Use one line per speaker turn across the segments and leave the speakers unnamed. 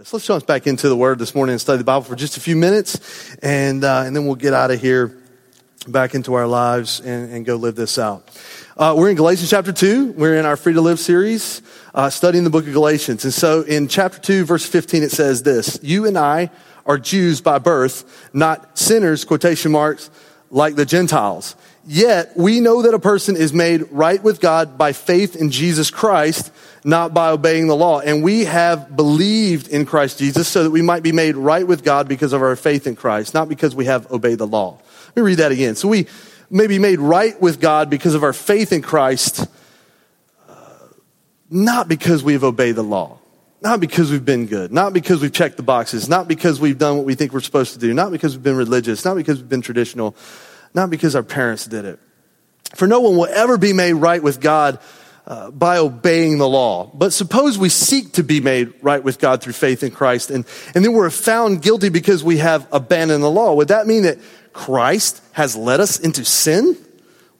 this. Let's jump back into the Word this morning and study the Bible for just a few minutes, and, uh, and then we'll get out of here back into our lives and, and go live this out. Uh, we're in Galatians chapter 2. We're in our Free to Live series, uh, studying the book of Galatians. And so in chapter 2, verse 15, it says this You and I are Jews by birth, not sinners, quotation marks, like the Gentiles. Yet we know that a person is made right with God by faith in Jesus Christ not by obeying the law. And we have believed in Christ Jesus so that we might be made right with God because of our faith in Christ, not because we have obeyed the law. Let me read that again. So we may be made right with God because of our faith in Christ, uh, not because we've obeyed the law. Not because we've been good, not because we've checked the boxes, not because we've done what we think we're supposed to do, not because we've been religious, not because we've been traditional, not because our parents did it. For no one will ever be made right with God uh, by obeying the law. But suppose we seek to be made right with God through faith in Christ, and, and then we're found guilty because we have abandoned the law. Would that mean that Christ has led us into sin?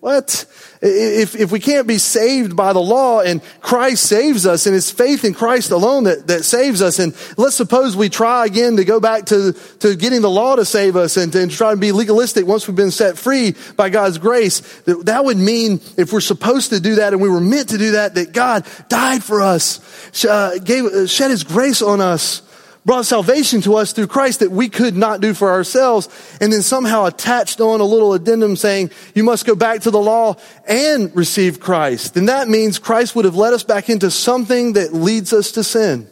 What? If, if we can't be saved by the law and Christ saves us and it's faith in Christ alone that, that saves us. And let's suppose we try again to go back to, to getting the law to save us and to try to be legalistic once we've been set free by God's grace. That, that would mean if we're supposed to do that and we were meant to do that, that God died for us, uh, gave, shed his grace on us brought salvation to us through Christ that we could not do for ourselves, and then somehow attached on a little addendum saying, you must go back to the law and receive Christ. Then that means Christ would have led us back into something that leads us to sin.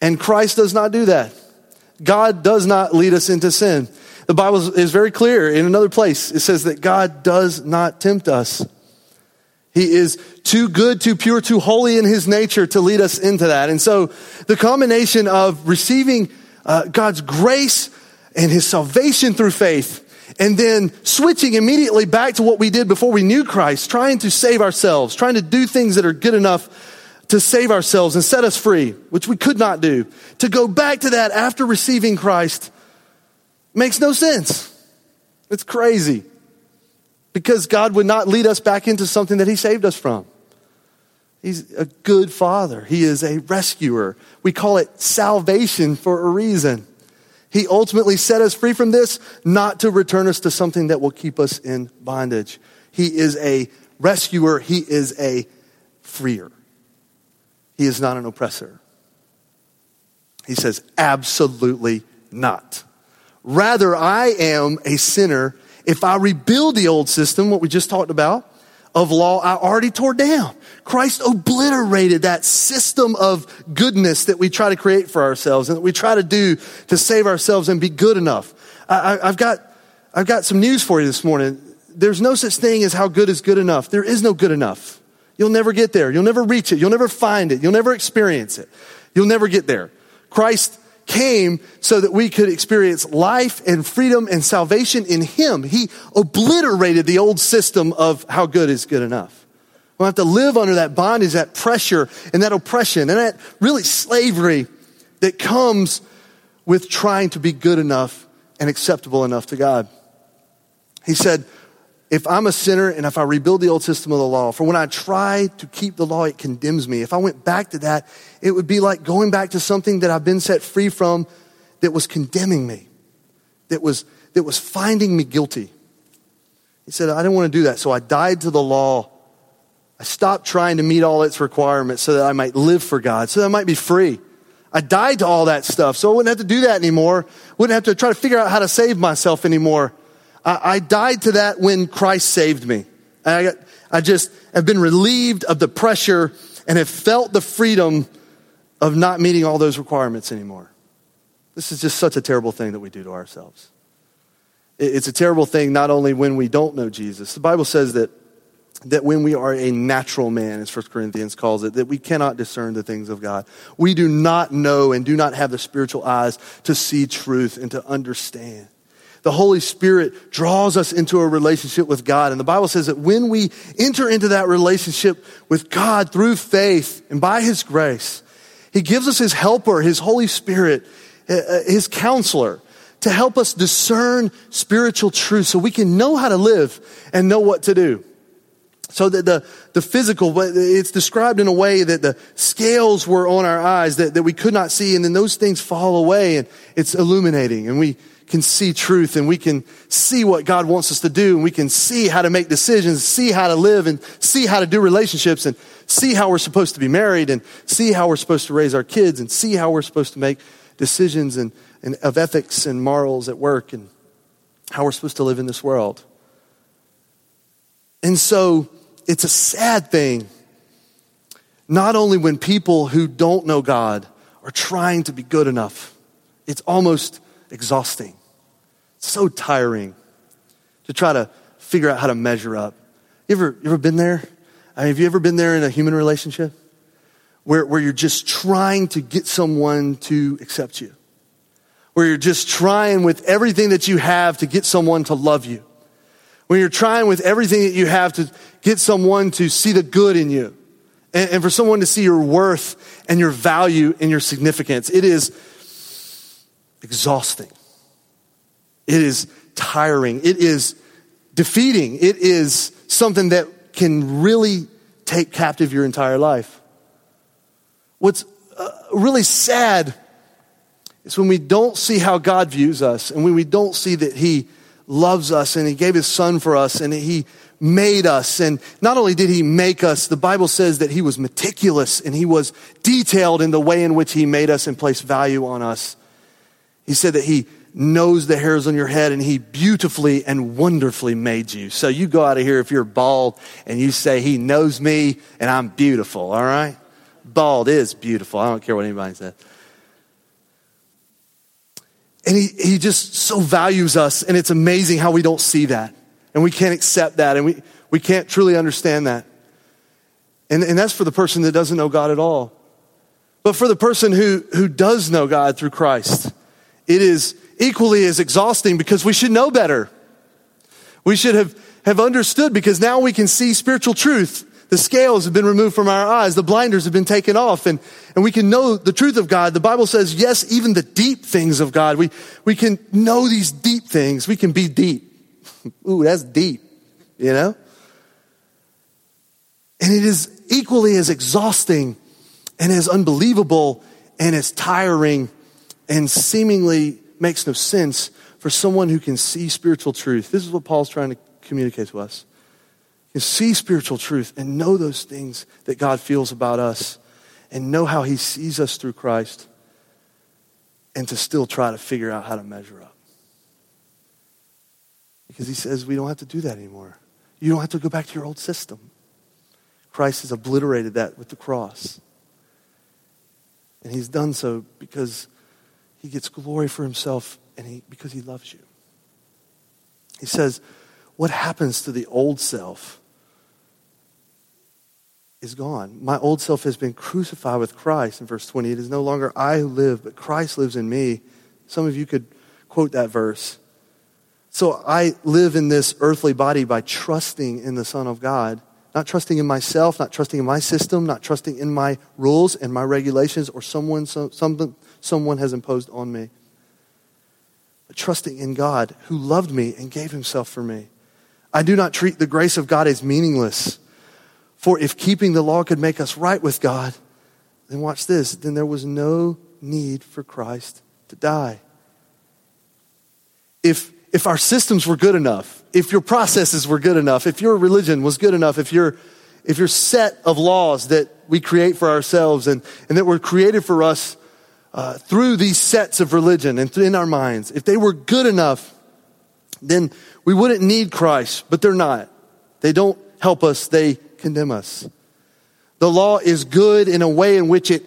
And Christ does not do that. God does not lead us into sin. The Bible is very clear in another place. It says that God does not tempt us. He is too good, too pure, too holy in his nature to lead us into that. And so the combination of receiving uh, God's grace and his salvation through faith and then switching immediately back to what we did before we knew Christ, trying to save ourselves, trying to do things that are good enough to save ourselves and set us free, which we could not do. To go back to that after receiving Christ makes no sense. It's crazy because God would not lead us back into something that He saved us from. He's a good father. He is a rescuer. We call it salvation for a reason. He ultimately set us free from this, not to return us to something that will keep us in bondage. He is a rescuer. He is a freer. He is not an oppressor. He says, absolutely not. Rather, I am a sinner if I rebuild the old system, what we just talked about, of law I already tore down. Christ obliterated that system of goodness that we try to create for ourselves and that we try to do to save ourselves and be good enough. I, have got, I've got some news for you this morning. There's no such thing as how good is good enough. There is no good enough. You'll never get there. You'll never reach it. You'll never find it. You'll never experience it. You'll never get there. Christ came so that we could experience life and freedom and salvation in Him. He obliterated the old system of how good is good enough. We don't have to live under that bondage, that pressure, and that oppression, and that really slavery that comes with trying to be good enough and acceptable enough to God. He said, if I'm a sinner and if I rebuild the old system of the law, for when I try to keep the law, it condemns me. If I went back to that, it would be like going back to something that I've been set free from that was condemning me, that was, that was finding me guilty. He said, I didn't want to do that. So I died to the law. I stopped trying to meet all its requirements so that I might live for God, so that I might be free. I died to all that stuff, so I wouldn't have to do that anymore. Wouldn't have to try to figure out how to save myself anymore. I, died to that when Christ saved me. I, I just have been relieved of the pressure and have felt the freedom of not meeting all those requirements anymore. This is just such a terrible thing that we do to ourselves. It's a terrible thing not only when we don't know Jesus. The Bible says that, that when we are a natural man, as 1 Corinthians calls it, that we cannot discern the things of God. We do not know and do not have the spiritual eyes to see truth and to understand the Holy Spirit draws us into a relationship with God. And the Bible says that when we enter into that relationship with God through faith and by His grace, He gives us His helper, His Holy Spirit, uh, uh, His counselor to help us discern spiritual truth so we can know how to live and know what to do. So that the, the physical, it's described in a way that the scales were on our eyes that, that we could not see, and then those things fall away and it's illuminating, and we can see truth and we can see what God wants us to do, and we can see how to make decisions, see how to live, and see how to do relationships, and see how we're supposed to be married, and see how we're supposed to raise our kids, and see how we're supposed to make decisions and, and of ethics and morals at work, and how we're supposed to live in this world. And so it's a sad thing, not only when people who don't know God are trying to be good enough, it's almost exhausting. So tiring to try to figure out how to measure up. You ever, you ever been there? I mean, have you ever been there in a human relationship where, where you're just trying to get someone to accept you? Where you're just trying with everything that you have to get someone to love you? When you're trying with everything that you have to get someone to see the good in you and, and for someone to see your worth and your value and your significance. It is exhausting. It is tiring. It is defeating. It is something that can really take captive your entire life. What's uh, really sad is when we don't see how God views us and when we don't see that He loves us and he gave his son for us and he made us. And not only did he make us, the Bible says that he was meticulous and he was detailed in the way in which he made us and placed value on us. He said that he knows the hairs on your head and he beautifully and wonderfully made you. So you go out of here if you're bald and you say, he knows me and I'm beautiful, all right? Bald is beautiful. I don't care what anybody says. And he, he just so values us, and it's amazing how we don't see that. And we can't accept that, and we, we can't truly understand that. And, and that's for the person that doesn't know God at all. But for the person who, who does know God through Christ, it is equally as exhausting because we should know better. We should have, have understood because now we can see spiritual truth. The scales have been removed from our eyes. The blinders have been taken off and, and we can know the truth of God. The Bible says, yes, even the deep things of God. We, we can know these deep things. We can be deep. Ooh, that's deep, you know? And it is equally as exhausting and as unbelievable and as tiring and seemingly makes no sense for someone who can see spiritual truth. This is what Paul's trying to communicate to us is see spiritual truth and know those things that God feels about us and know how he sees us through Christ and to still try to figure out how to measure up. Because he says we don't have to do that anymore. You don't have to go back to your old system. Christ has obliterated that with the cross. And he's done so because he gets glory for himself and he, because he loves you. He says, What happens to the old self is gone. My old self has been crucified with Christ. In verse 20, it is no longer I who live, but Christ lives in me. Some of you could quote that verse. So I live in this earthly body by trusting in the Son of God, not trusting in myself, not trusting in my system, not trusting in my rules and my regulations or someone, some, someone has imposed on me, but trusting in God who loved me and gave himself for me. I do not treat the grace of God as meaningless. For if keeping the law could make us right with God, then watch this, then there was no need for Christ to die. If, if our systems were good enough, if your processes were good enough, if your religion was good enough, if your, if your set of laws that we create for ourselves and, and that were created for us uh, through these sets of religion and in our minds, if they were good enough, then we wouldn't need Christ, but they're not. They don't help us, they condemn us. The law is good in a way in which it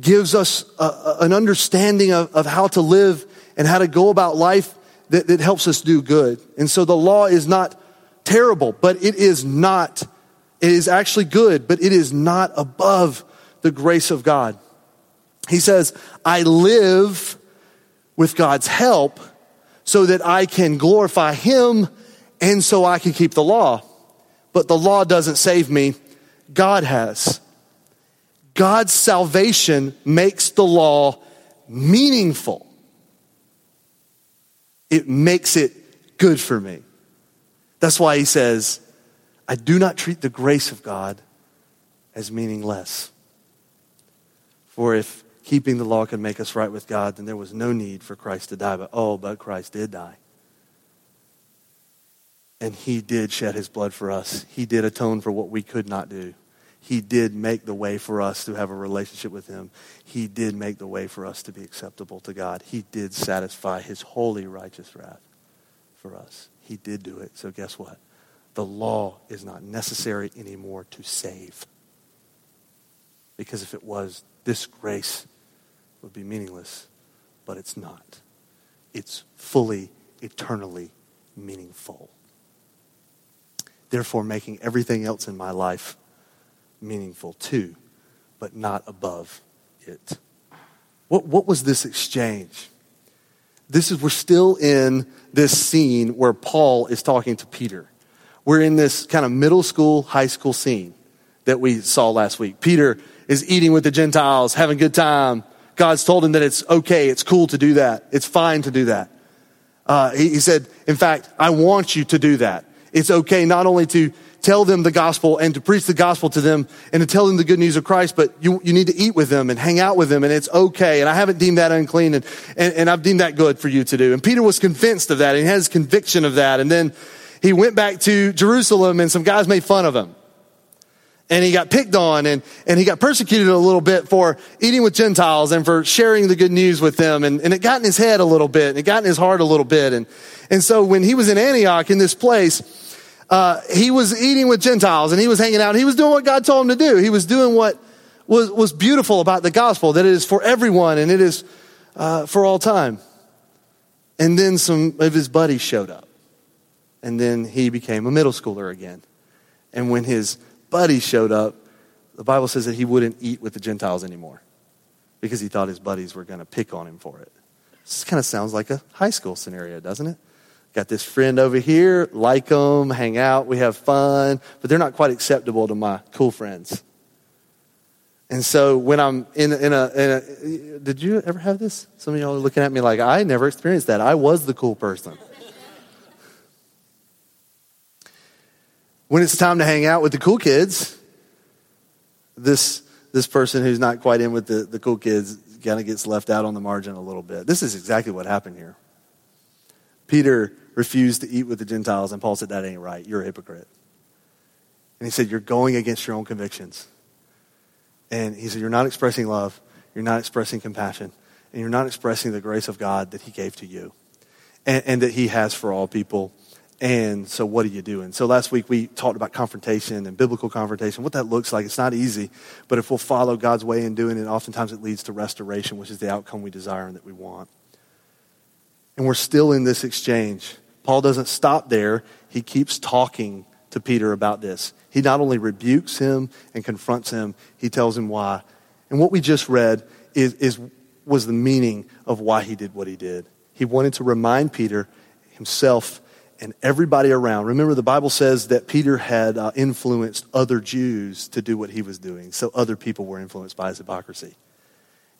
gives us a, a, an understanding of, of how to live and how to go about life that, that helps us do good. And so the law is not terrible, but it is not, it is actually good, but it is not above the grace of God. He says, I live with God's help so that I can glorify Him and so I can keep the law but the law doesn't save me. God has. God's salvation makes the law meaningful. It makes it good for me. That's why he says, I do not treat the grace of God as meaningless. For if keeping the law could make us right with God, then there was no need for Christ to die. But oh, but Christ did die. And he did shed his blood for us. He did atone for what we could not do. He did make the way for us to have a relationship with him. He did make the way for us to be acceptable to God. He did satisfy his holy, righteous wrath for us. He did do it. So guess what? The law is not necessary anymore to save. Because if it was, this grace would be meaningless. But it's not. It's fully, eternally meaningful therefore making everything else in my life meaningful too, but not above it. What, what was this exchange? This is, we're still in this scene where Paul is talking to Peter. We're in this kind of middle school, high school scene that we saw last week. Peter is eating with the Gentiles, having a good time. God's told him that it's okay, it's cool to do that, it's fine to do that. Uh, he, he said, in fact, I want you to do that it's okay not only to tell them the gospel and to preach the gospel to them and to tell them the good news of Christ, but you, you need to eat with them and hang out with them and it's okay. And I haven't deemed that unclean and, and, and I've deemed that good for you to do. And Peter was convinced of that and he has conviction of that. And then he went back to Jerusalem and some guys made fun of him. And he got picked on and, and he got persecuted a little bit for eating with Gentiles and for sharing the good news with them. And, and it got in his head a little bit and it got in his heart a little bit. And, and so when he was in Antioch in this place, uh, he was eating with Gentiles and he was hanging out. He was doing what God told him to do. He was doing what was, was beautiful about the gospel, that it is for everyone and it is uh, for all time. And then some of his buddies showed up. And then he became a middle schooler again. And when his buddies showed up, the Bible says that he wouldn't eat with the Gentiles anymore because he thought his buddies were going to pick on him for it. This kind of sounds like a high school scenario, doesn't it? Got this friend over here, like them, hang out, we have fun, but they're not quite acceptable to my cool friends. And so when I'm in, in, a, in a, did you ever have this? Some of y'all are looking at me like, I never experienced that. I was the cool person. When it's time to hang out with the cool kids, this, this person who's not quite in with the, the cool kids kind of gets left out on the margin a little bit. This is exactly what happened here. Peter refused to eat with the Gentiles, and Paul said, That ain't right. You're a hypocrite. And he said, You're going against your own convictions. And he said, You're not expressing love, you're not expressing compassion, and you're not expressing the grace of God that he gave to you and, and that he has for all people. And so, what are you doing? So, last week we talked about confrontation and biblical confrontation, what that looks like. It's not easy, but if we'll follow God's way in doing it, oftentimes it leads to restoration, which is the outcome we desire and that we want. And we're still in this exchange. Paul doesn't stop there, he keeps talking to Peter about this. He not only rebukes him and confronts him, he tells him why. And what we just read is, is, was the meaning of why he did what he did. He wanted to remind Peter himself and everybody around. Remember, the Bible says that Peter had uh, influenced other Jews to do what he was doing, so other people were influenced by his hypocrisy.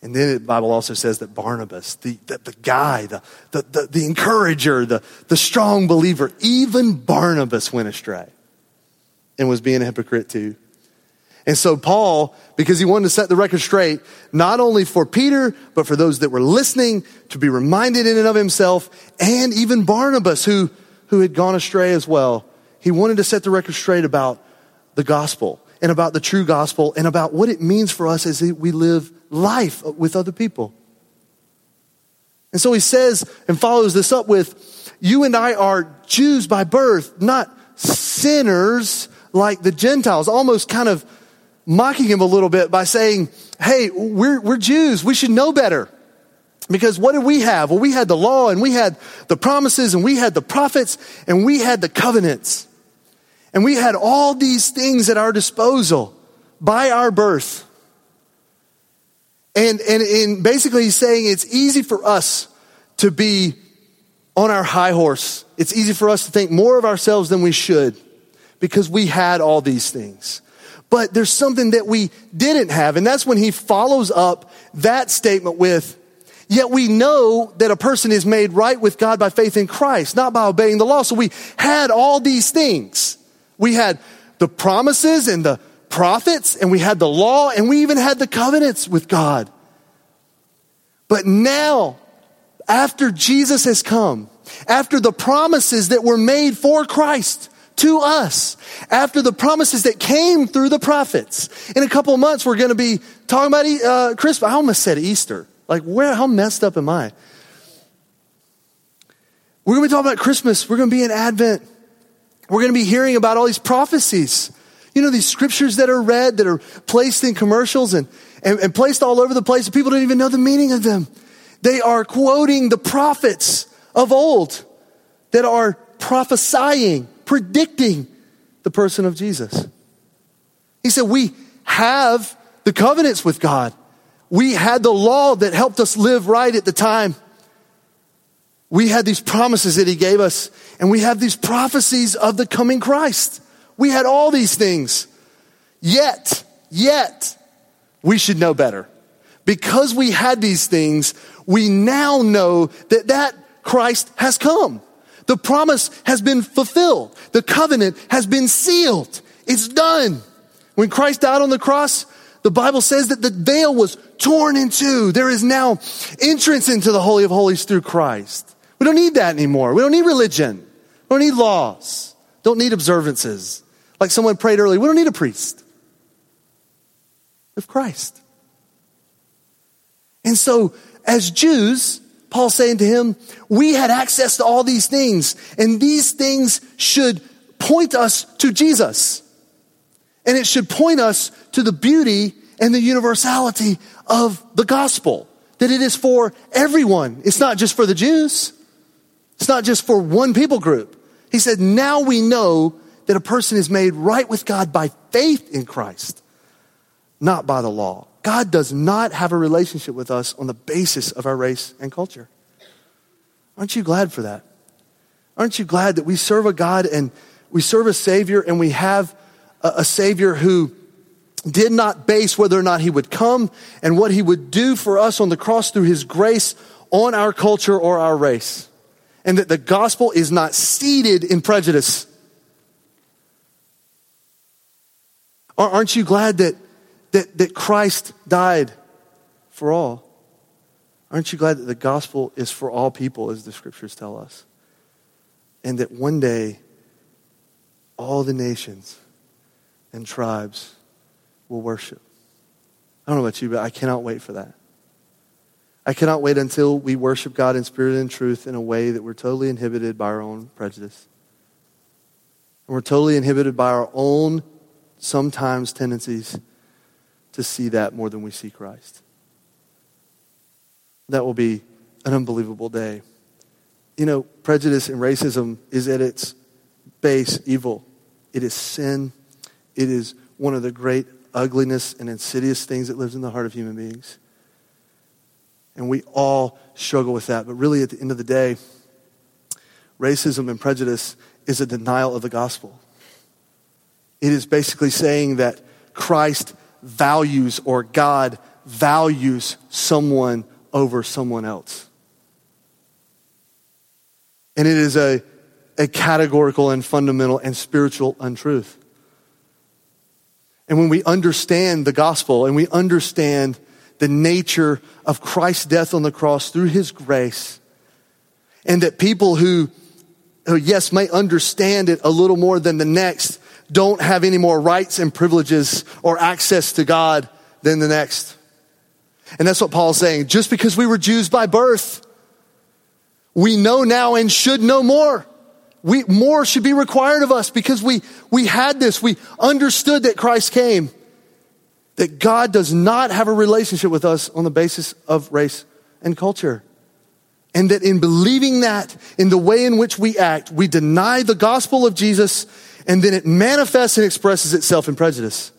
And then the Bible also says that Barnabas, the, the, the guy, the, the, the, the encourager, the, the strong believer, even Barnabas went astray and was being a hypocrite too. And so Paul, because he wanted to set the record straight, not only for Peter, but for those that were listening to be reminded in and of himself, and even Barnabas who, who had gone astray as well. He wanted to set the record straight about the gospel and about the true gospel and about what it means for us as we live life with other people. And so he says and follows this up with, You and I are Jews by birth, not sinners like the Gentiles, almost kind of mocking him a little bit by saying, Hey, we're, we're Jews. We should know better. Because what did we have? Well, we had the law and we had the promises and we had the prophets and we had the covenants. And we had all these things at our disposal by our birth. And, and, and basically he's saying it's easy for us to be on our high horse. It's easy for us to think more of ourselves than we should because we had all these things. But there's something that we didn't have. And that's when he follows up that statement with, yet we know that a person is made right with God by faith in Christ, not by obeying the law. So we had all these things. We had the promises and the prophets, and we had the law, and we even had the covenants with God. But now, after Jesus has come, after the promises that were made for Christ to us, after the promises that came through the prophets, in a couple months we're going to be talking about uh, Christmas. I almost said Easter. Like, where? How messed up am I? We're going to be talking about Christmas. We're going to be in Advent. We're going to be hearing about all these prophecies. You know, these scriptures that are read, that are placed in commercials and, and, and placed all over the place. And people don't even know the meaning of them. They are quoting the prophets of old that are prophesying, predicting the person of Jesus. He said, We have the covenants with God. We had the law that helped us live right at the time. We had these promises that He gave us, and we have these prophecies of the coming Christ. We had all these things. Yet, yet, we should know better. Because we had these things, we now know that that Christ has come. The promise has been fulfilled. The covenant has been sealed. It's done. When Christ died on the cross, the Bible says that the veil was torn in two. There is now entrance into the Holy of Holies through Christ. We don't need that anymore. We don't need religion. We don't need laws. Don't need observances. Like someone prayed earlier, we don't need a priest. Of Christ. And so, as Jews, Paul's saying to him, we had access to all these things, and these things should point us to Jesus. And it should point us to the beauty and the universality of the gospel. That it is for everyone. It's not just for the Jews. It's not just for one people group. He said, now we know that a person is made right with God by faith in Christ, not by the law. God does not have a relationship with us on the basis of our race and culture. Aren't you glad for that? Aren't you glad that we serve a God and we serve a Savior and we have a, a Savior who did not base whether or not He would come and what He would do for us on the cross through His grace on our culture or our race? And that the gospel is not seated in prejudice. Aren't you glad that that, that Christ died for all. Aren't you glad that the gospel is for all people, as the scriptures tell us? And that one day, all the nations and tribes will worship. I don't know about you, but I cannot wait for that. I cannot wait until we worship God in spirit and truth in a way that we're totally inhibited by our own prejudice. And we're totally inhibited by our own, sometimes, tendencies to see that more than we see Christ. That will be an unbelievable day. You know, prejudice and racism is at its base evil. It is sin. It is one of the great ugliness and insidious things that lives in the heart of human beings. And we all struggle with that. But really, at the end of the day, racism and prejudice is a denial of the gospel. It is basically saying that Christ values or God values someone over someone else. And it is a, a categorical and fundamental and spiritual untruth. And when we understand the gospel and we understand the nature of Christ's death on the cross through his grace, and that people who, who, yes, may understand it a little more than the next, don't have any more rights and privileges or access to God than the next. And that's what Paul's saying. Just because we were Jews by birth, we know now and should know more. We, more should be required of us because we, we had this. We understood that Christ came. That God does not have a relationship with us on the basis of race and culture. And that in believing that, in the way in which we act, we deny the gospel of Jesus and then it manifests and expresses itself in prejudice.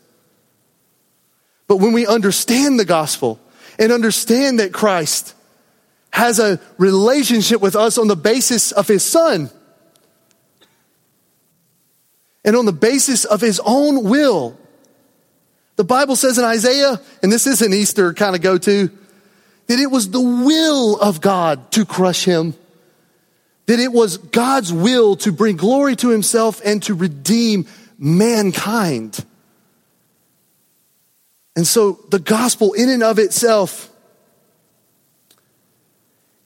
But when we understand the gospel and understand that Christ has a relationship with us on the basis of his son and on the basis of his own will, the Bible says in Isaiah, and this is an Easter kind of go to, that it was the will of God to crush him that it was God's will to bring glory to himself and to redeem mankind. And so the gospel, in and of itself,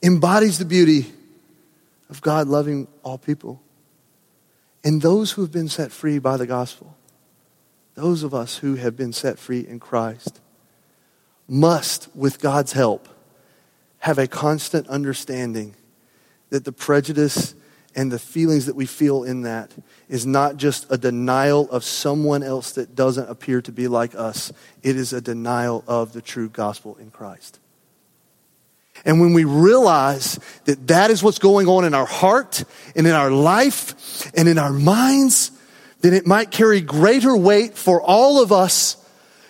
embodies the beauty of God loving all people. And those who have been set free by the gospel, those of us who have been set free in Christ, must, with God's help, have a constant understanding that the prejudice and the feelings that we feel in that is not just a denial of someone else that doesn't appear to be like us, it is a denial of the true gospel in Christ. And when we realize that that is what's going on in our heart and in our life and in our minds, then it might carry greater weight for all of us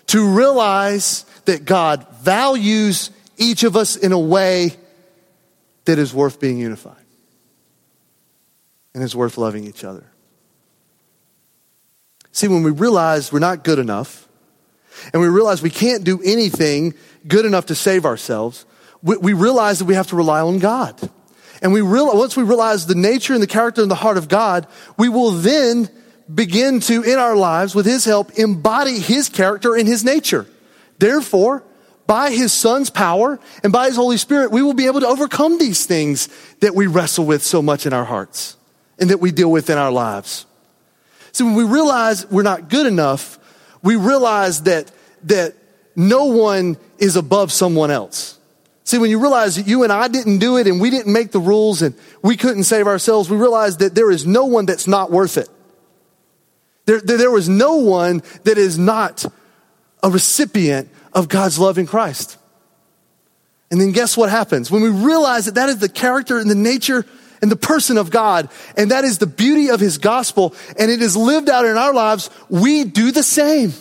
to realize that God values each of us in a way that is worth being unified and is worth loving each other. See, when we realize we're not good enough, and we realize we can't do anything good enough to save ourselves, we, we realize that we have to rely on God. And we realize, once we realize the nature and the character and the heart of God, we will then begin to, in our lives, with His help, embody His character and His nature. Therefore, by His Son's power and by His Holy Spirit, we will be able to overcome these things that we wrestle with so much in our hearts and that we deal with in our lives. So when we realize we're not good enough, we realize that, that no one is above someone else. See, when you realize that you and I didn't do it and we didn't make the rules and we couldn't save ourselves, we realize that there is no one that's not worth it. There, there, there was no one that is not a recipient of God's love in Christ. And then guess what happens? When we realize that that is the character and the nature and the person of God. And that is the beauty of his gospel. And it is lived out in our lives. We do the same.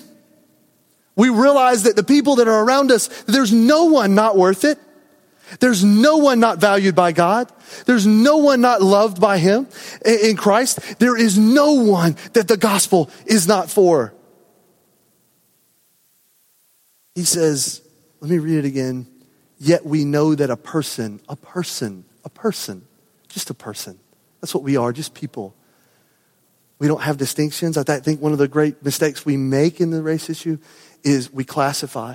We realize that the people that are around us, there's no one not worth it. There's no one not valued by God. There's no one not loved by him in Christ. There is no one that the gospel is not for. He says, let me read it again. Yet we know that a person, a person, a person just a person. That's what we are, just people. We don't have distinctions. I think one of the great mistakes we make in the race issue is we classify.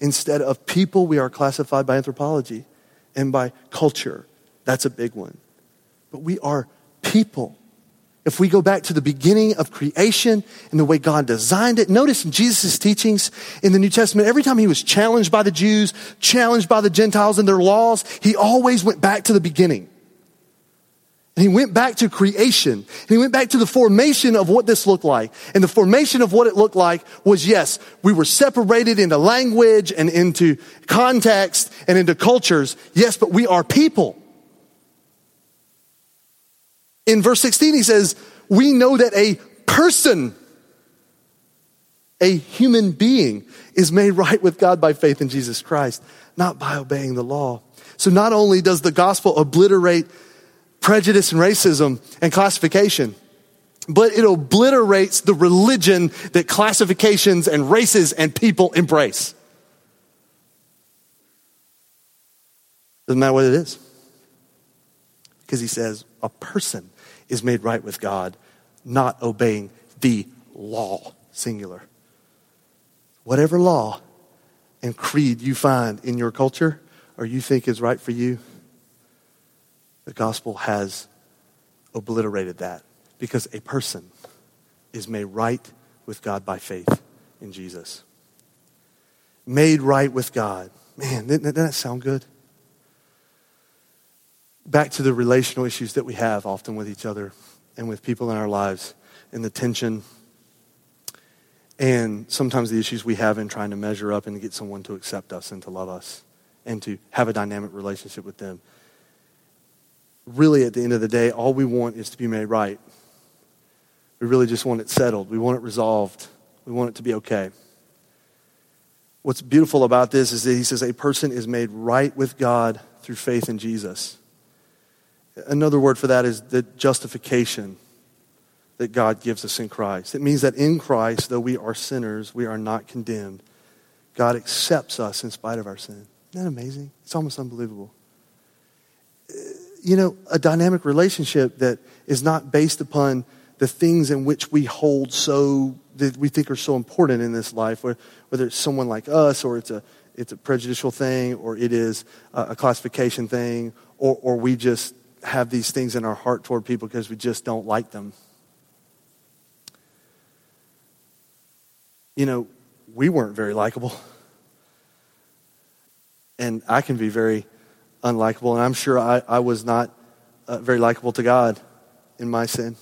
Instead of people, we are classified by anthropology and by culture. That's a big one. But we are people. If we go back to the beginning of creation and the way God designed it, notice in Jesus' teachings in the New Testament, every time he was challenged by the Jews, challenged by the Gentiles and their laws, he always went back to the beginning. And he went back to creation. And he went back to the formation of what this looked like. And the formation of what it looked like was yes, we were separated into language and into context and into cultures. Yes, but we are people. In verse 16, he says, we know that a person, a human being, is made right with God by faith in Jesus Christ, not by obeying the law. So not only does the gospel obliterate prejudice and racism and classification, but it obliterates the religion that classifications and races and people embrace. Doesn't matter what it is. Because he says a person is made right with God, not obeying the law, singular. Whatever law and creed you find in your culture or you think is right for you, the gospel has obliterated that because a person is made right with God by faith in Jesus. Made right with God. Man, doesn't that sound good? Back to the relational issues that we have often with each other and with people in our lives and the tension and sometimes the issues we have in trying to measure up and to get someone to accept us and to love us and to have a dynamic relationship with them really, at the end of the day, all we want is to be made right. We really just want it settled. We want it resolved. We want it to be okay. What's beautiful about this is that he says a person is made right with God through faith in Jesus. Another word for that is the justification that God gives us in Christ. It means that in Christ, though we are sinners, we are not condemned. God accepts us in spite of our sin. Isn't that amazing? It's almost unbelievable you know, a dynamic relationship that is not based upon the things in which we hold so, that we think are so important in this life, whether it's someone like us or it's a, it's a prejudicial thing or it is a, classification thing or, or we just have these things in our heart toward people because we just don't like them. You know, we weren't very likable. And I can be very unlikable, and I'm sure I, I was not uh, very likable to God in my sin.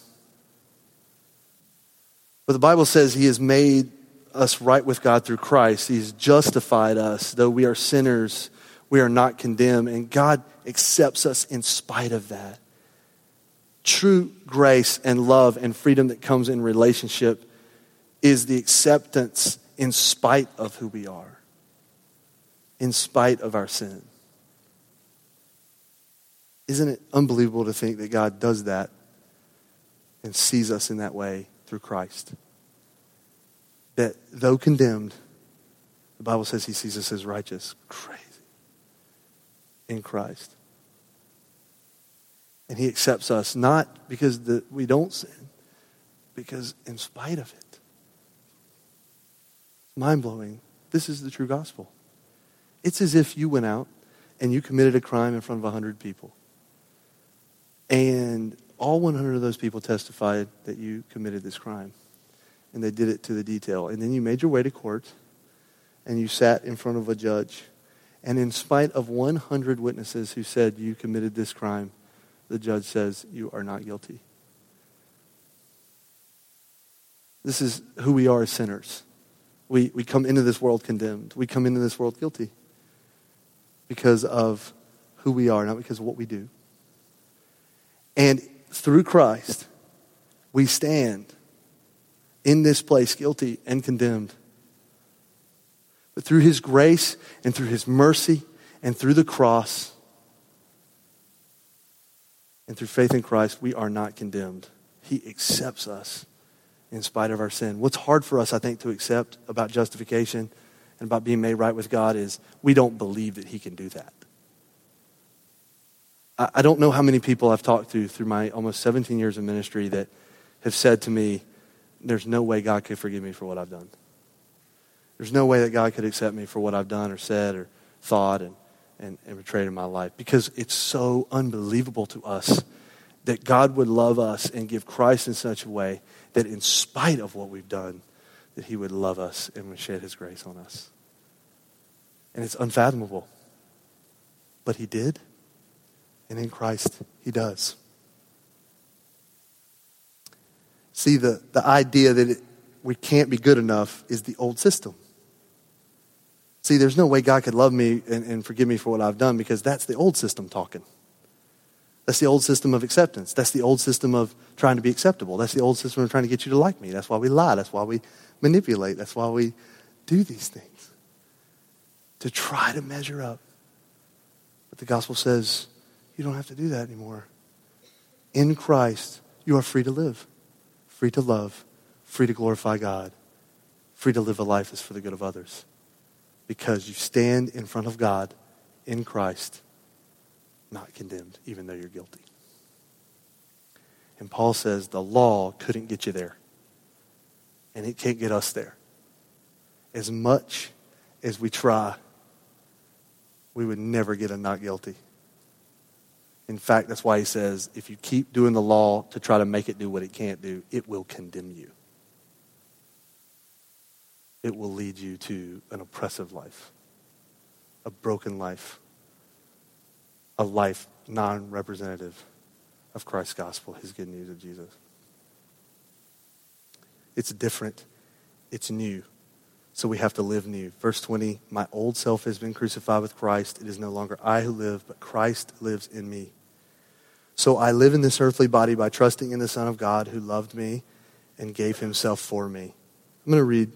But the Bible says He has made us right with God through Christ. He's justified us. Though we are sinners, we are not condemned. And God accepts us in spite of that. True grace and love and freedom that comes in relationship is the acceptance in spite of who we are, in spite of our sin. Isn't it unbelievable to think that God does that and sees us in that way through Christ? That though condemned, the Bible says he sees us as righteous. Crazy. In Christ. And he accepts us not because the, we don't sin, because in spite of it. Mind blowing. This is the true gospel. It's as if you went out and you committed a crime in front of 100 people. And all 100 of those people testified that you committed this crime. And they did it to the detail. And then you made your way to court and you sat in front of a judge. And in spite of 100 witnesses who said you committed this crime, the judge says you are not guilty. This is who we are as sinners. We, we come into this world condemned. We come into this world guilty because of who we are, not because of what we do. And through Christ, we stand in this place guilty and condemned. But through his grace and through his mercy and through the cross and through faith in Christ, we are not condemned. He accepts us in spite of our sin. What's hard for us, I think, to accept about justification and about being made right with God is we don't believe that he can do that. I don't know how many people I've talked to through my almost 17 years of ministry that have said to me, There's no way God could forgive me for what I've done. There's no way that God could accept me for what I've done or said or thought and, and, and betrayed in my life because it's so unbelievable to us that God would love us and give Christ in such a way that in spite of what we've done, that he would love us and would shed his grace on us. And it's unfathomable. But he did. And in Christ, He does. See, the, the idea that it, we can't be good enough is the old system. See, there's no way God could love me and, and forgive me for what I've done because that's the old system talking. That's the old system of acceptance. That's the old system of trying to be acceptable. That's the old system of trying to get you to like me. That's why we lie. That's why we manipulate. That's why we do these things. To try to measure up. But the gospel says you don't have to do that anymore. In Christ, you are free to live, free to love, free to glorify God, free to live a life that's for the good of others. Because you stand in front of God in Christ, not condemned, even though you're guilty. And Paul says the law couldn't get you there, and it can't get us there. As much as we try, we would never get a not guilty. In fact, that's why he says if you keep doing the law to try to make it do what it can't do, it will condemn you. It will lead you to an oppressive life, a broken life, a life non representative of Christ's gospel, his good news of Jesus. It's different, it's new. So we have to live new. Verse 20 My old self has been crucified with Christ. It is no longer I who live, but Christ lives in me. So I live in this earthly body by trusting in the Son of God who loved me and gave himself for me. I'm going to read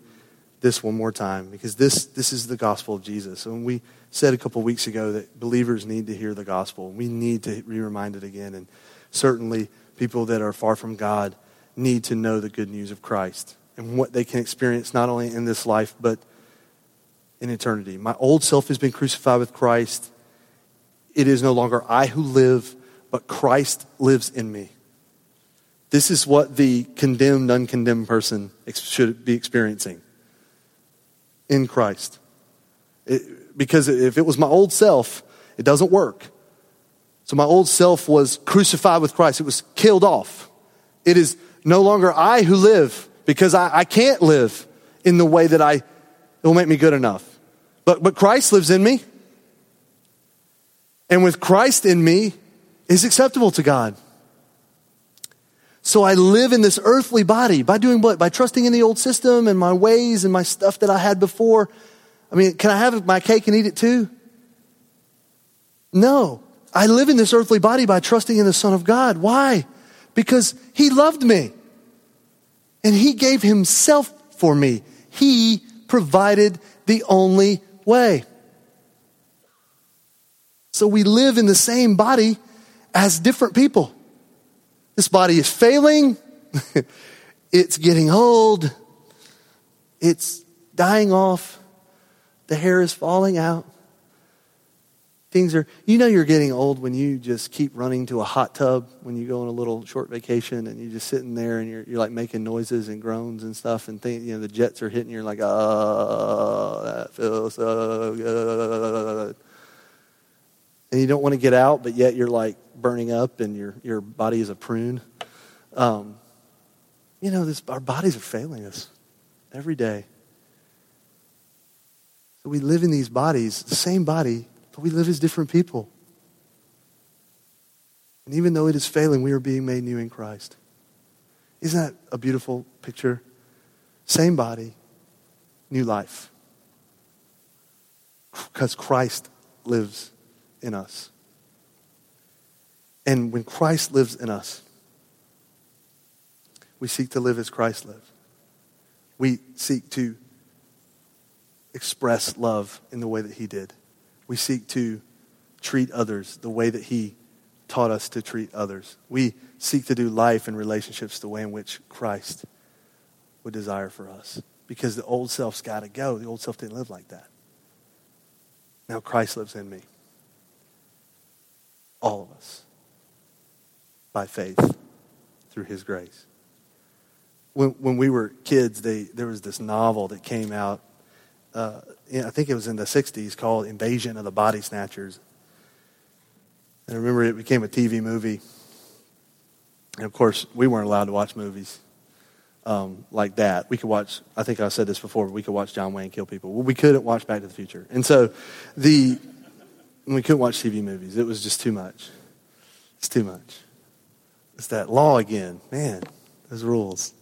this one more time because this, this is the gospel of Jesus. And we said a couple weeks ago that believers need to hear the gospel. We need to be reminded again. And certainly, people that are far from God need to know the good news of Christ and what they can experience not only in this life, but in eternity. My old self has been crucified with Christ. It is no longer I who live, but Christ lives in me. This is what the condemned, uncondemned person should be experiencing in Christ. It, because if it was my old self, it doesn't work. So my old self was crucified with Christ. It was killed off. It is no longer I who live because I, I can't live in the way that I, will make me good enough. But, but Christ lives in me. And with Christ in me is acceptable to God. So I live in this earthly body by doing what? By trusting in the old system and my ways and my stuff that I had before. I mean, can I have my cake and eat it too? No. I live in this earthly body by trusting in the Son of God. Why? Because He loved me. And He gave Himself for me. He provided the only way. So we live in the same body as different people. This body is failing. it's getting old. It's dying off. The hair is falling out. Things are, you know, you're getting old when you just keep running to a hot tub when you go on a little short vacation and you're just sitting there and you're, you're like making noises and groans and stuff and think, you know, the jets are hitting you. You're like, oh, that feels so good. And you don't want to get out, but yet you're like burning up and your, your body is a prune. Um, you know, this, our bodies are failing us every day. So we live in these bodies, the same body, but we live as different people. And even though it is failing, we are being made new in Christ. Isn't that a beautiful picture? Same body, new life. Because Christ lives in us. And when Christ lives in us, we seek to live as Christ lived. We seek to express love in the way that he did we seek to treat others the way that He taught us to treat others. We seek to do life and relationships the way in which Christ would desire for us. Because the old self's got to go. The old self didn't live like that. Now Christ lives in me. All of us. By faith through his grace. When, when we were kids, they, there was this novel that came out uh, I think it was in the 60s, called Invasion of the Body Snatchers. And I remember it became a TV movie. And of course, we weren't allowed to watch movies um, like that. We could watch, I think I said this before, we could watch John Wayne kill people. Well, we couldn't watch Back to the Future. And so the, we couldn't watch TV movies. It was just too much. It's too much. It's that law again. Man, those rules.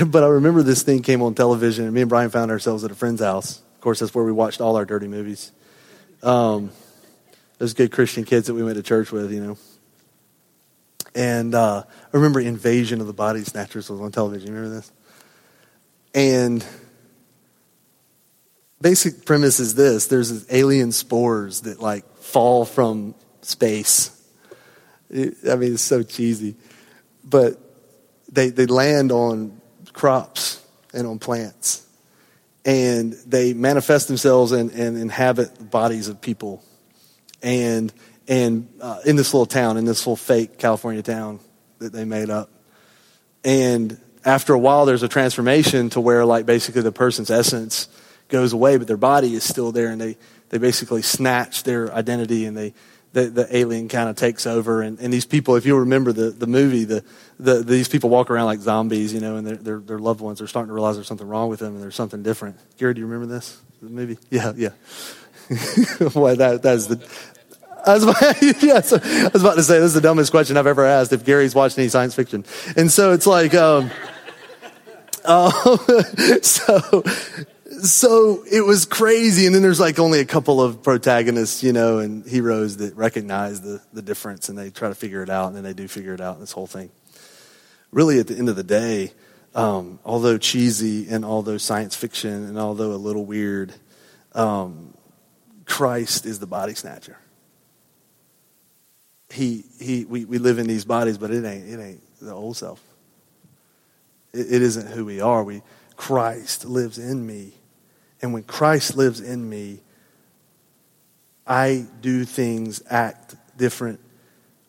but I remember this thing came on television, and me and Brian found ourselves at a friend's house. Of course, that's where we watched all our dirty movies. Um, those good Christian kids that we went to church with, you know. And uh, I remember Invasion of the Body Snatchers was on television. You remember this? And basic premise is this: there's alien spores that like fall from space. I mean, it's so cheesy, but they they land on crops and on plants. And they manifest themselves and, and inhabit bodies of people. And, and uh, in this little town, in this little fake California town that they made up. And after a while, there's a transformation to where, like, basically the person's essence goes away, but their body is still there. And they, they basically snatch their identity and they, the, the alien kind of takes over. And, and these people, if you remember the, the movie, the, the, these people walk around like zombies, you know, and their, their, their loved ones are starting to realize there's something wrong with them and there's something different. Gary, do you remember this? The movie? Yeah, yeah. Boy, that, that is the. I was, about, I was about to say, this is the dumbest question I've ever asked if Gary's watched any science fiction. And so it's like, um, uh, so so it was crazy. And then there's like only a couple of protagonists, you know, and heroes that recognize the, the difference and they try to figure it out. And then they do figure it out, this whole thing. Really, at the end of the day, um, although cheesy and although science fiction and although a little weird, um, Christ is the body snatcher. He, he, we, we live in these bodies, but it ain't, it ain't the old self. It, it isn't who we are. We, Christ lives in me. And when Christ lives in me, I do things, act different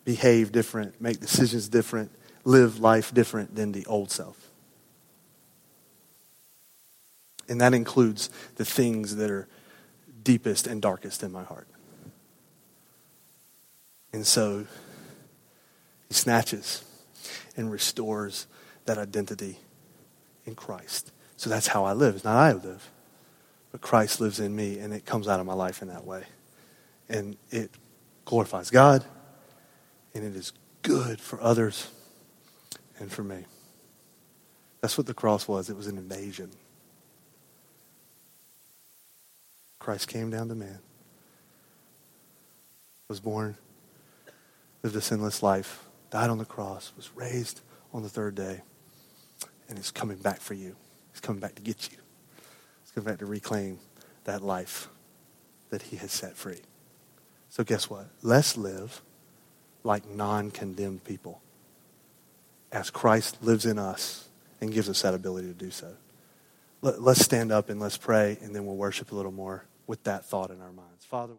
behave different, make decisions different, live life different than the old self. And that includes the things that are deepest and darkest in my heart. And so he snatches and restores that identity in Christ. So that's how I live. It's not I live, but Christ lives in me, and it comes out of my life in that way. And it glorifies God, and it is good for others and for me. That's what the cross was. It was an invasion. Christ came down to man, was born, lived a sinless life, died on the cross, was raised on the third day, and is coming back for you. He's coming back to get you. Coming back to reclaim that life that he has set free. So guess what? Let's live like non-condemned people as Christ lives in us and gives us that ability to do so. Let, us stand up and let's pray, and then we'll worship a little more with that thought in our minds. Father,